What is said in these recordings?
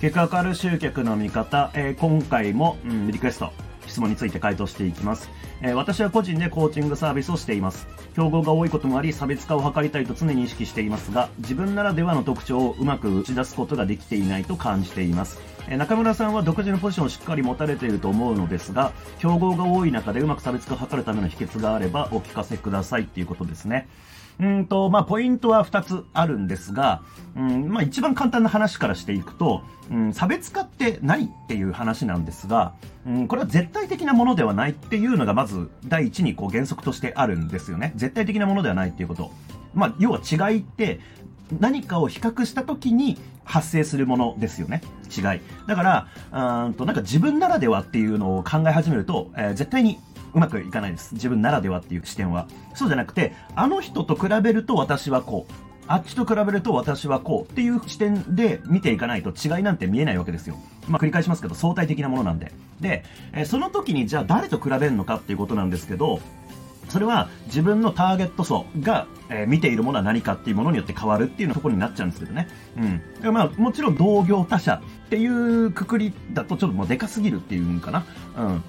結果かる集客の見方、えー、今回も、うん、リクエスト、質問について回答していきます。えー、私は個人でコーチングサービスをしています。競合が多いこともあり、差別化を図りたいと常に意識していますが、自分ならではの特徴をうまく打ち出すことができていないと感じています。えー、中村さんは独自のポジションをしっかり持たれていると思うのですが、競合が多い中でうまく差別化を図るための秘訣があればお聞かせくださいっていうことですね。うんと、まあ、ポイントは2つあるんですが、うん、まあ、一番簡単な話からしていくと、うん、差別化って何っていう話なんですが、うん、これは絶対的なものではないっていうのがまず第一にこう原則としてあるんですよね。絶対的なものではないっていうこと。まあ、要は違いって何かを比較した時に発生するものですよね。違い。だから、うんとなんか自分ならではっていうのを考え始めると、えー、絶対にうまくいかないです。自分ならではっていう視点は。そうじゃなくて、あの人と比べると私はこう。あっちと比べると私はこうっていう視点で見ていかないと違いなんて見えないわけですよ。まあ繰り返しますけど相対的なものなんで。で、えその時にじゃあ誰と比べるのかっていうことなんですけど、それは自分のターゲット層が、えー、見ているものは何かっていうものによって変わるっていうところになっちゃうんですけどね。うん。まあもちろん同業他社っていうくくりだとちょっともうでかすぎるっていうんかな。うん。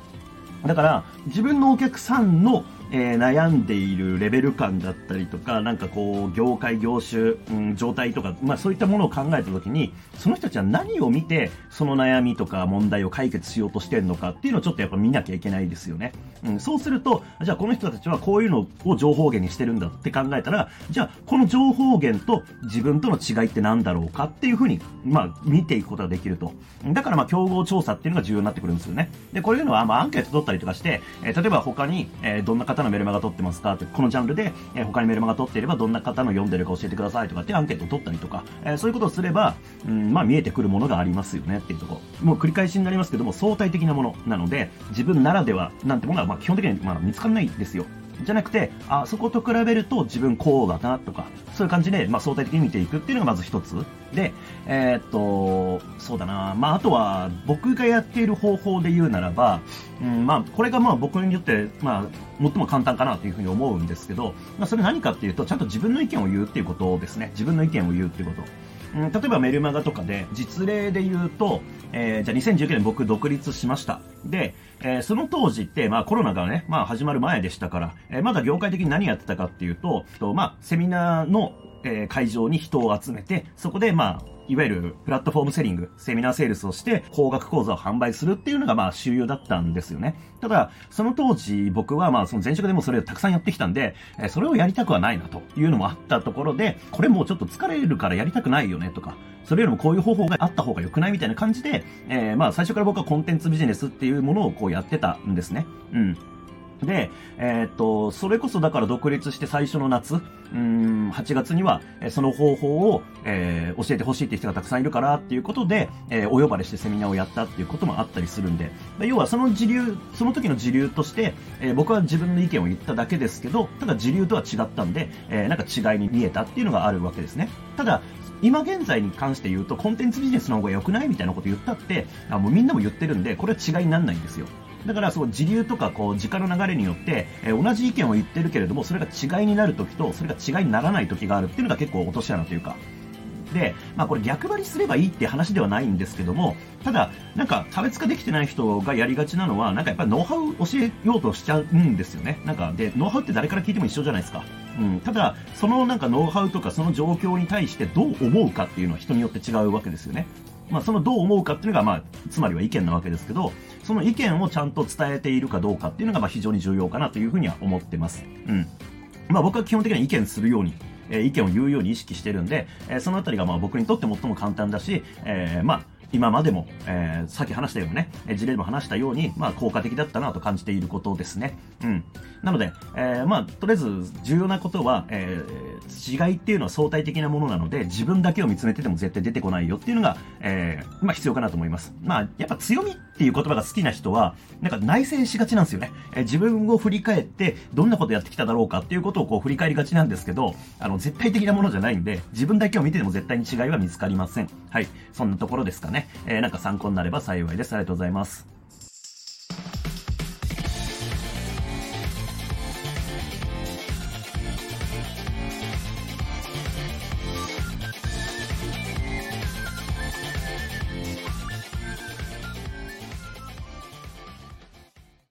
だから、自分のお客さんのえー、悩んでいるレベル感だったりとか、なんかこう、業界、業種、うん、状態とか、まあそういったものを考えたときに、その人たちは何を見て、その悩みとか問題を解決しようとしてるのかっていうのをちょっとやっぱ見なきゃいけないですよね。うん、そうすると、じゃあこの人たちはこういうのを情報源にしてるんだって考えたら、じゃあこの情報源と自分との違いって何だろうかっていうふうに、まあ見ていくことができると。だからまあ競合調査っていうのが重要になってくるんですよね。で、こういうのはまあアンケート取ったりとかして、えー、例えば他に、えー、どんな方のメルマガ撮ってますか？って、このジャンルで、えー、他にメルマガ撮っていればどんな方の読んでるか教えてくださいとかってアンケートを取ったりとか、えー、そういうことをすれば、うん、まあ見えてくるものがありますよねっていうところ。もう繰り返しになりますけども、相対的なものなので、自分ならではなんてものはまあ基本的にまあ見つからないですよ。じゃなくて、あ、そこと比べると自分こうだなとか、そういう感じで、まあ、相対的に見ていくっていうのがまず一つ。で、えー、っと、そうだな、まあ、あとは、僕がやっている方法で言うならば、うん、まあ、これがまあ僕によって、まあ、最も簡単かなというふうに思うんですけど、まあ、それ何かっていうと、ちゃんと自分の意見を言うっていうことですね。自分の意見を言うっていうこと。うん、例えばメルマガとかで、実例で言うと、えー、じゃあ2019年僕独立しました。で、えー、その当時って、まあコロナがね、まあ始まる前でしたから、えー、まだ業界的に何やってたかっていうと、とまあセミナーの、えー、会場に人を集めて、そこでまあ、いわゆるプラットフォームセリング、セミナーセールスをして、高額講座を販売するっていうのがまあ主流だったんですよね。ただ、その当時僕はまあその前職でもそれをたくさんやってきたんで、え、それをやりたくはないなというのもあったところで、これもうちょっと疲れるからやりたくないよねとか、それよりもこういう方法があった方が良くないみたいな感じで、えー、まあ最初から僕はコンテンツビジネスっていうものをこうやってたんですね。うん。で、えー、っと、それこそだから独立して最初の夏、うん、8月には、えその方法を、えー、教えてほしいって人がたくさんいるからっていうことで、えー、お呼ばれしてセミナーをやったっていうこともあったりするんで、要はその時流、その時の時流として、えー、僕は自分の意見を言っただけですけど、ただ時流とは違ったんで、えー、なんか違いに見えたっていうのがあるわけですね。ただ、今現在に関して言うと、コンテンツビジネスの方が良くないみたいなこと言ったって、あもうみんなも言ってるんで、これは違いにならないんですよ。だからそう時流とかこう時間の流れによって、えー、同じ意見を言ってるけれどもそれが違いになる時とそれが違いにならない時があるっていうのが結構落とし穴というかで、まあこれ逆張りすればいいって話ではないんですけども、ただ、なんか差別化できてない人がやりがちなのは、なんかやっぱノウハウ教えようとしちゃうんですよね。なんか、で、ノウハウって誰から聞いても一緒じゃないですか。うん。ただ、そのなんかノウハウとかその状況に対してどう思うかっていうのは人によって違うわけですよね。まあ、そのどう思うかっていうのが、まあ、つまりは意見なわけですけど、その意見をちゃんと伝えているかどうかっていうのが、まあ、非常に重要かなというふうには思ってます。うん。まあ、僕は基本的には意見するように、え、意見を言うように意識してるんで、え、そのあたりが、まあ、僕にとって最も簡単だし、えー、まあ、今までも、えー、さっき話したようにね、事例でも話したように、まあ、効果的だったなと感じていることですね。うん。なので、えー、まあ、とりあえず重要なことは、えー、違いっていうのは相対的なものなので、自分だけを見つめてても絶対出てこないよっていうのが、えー、まあ、必要かなと思います。まあ、やっぱ強みっていう言葉が好きな人は、なんか内省しがちなんですよね。えー、自分を振り返って、どんなことやってきただろうかっていうことをこう振り返りがちなんですけど、あの、絶対的なものじゃないんで、自分だけを見てても絶対に違いは見つかりません。はい。そんなところですかね。えー、なんか参考になれば幸いです。ありがとうございます。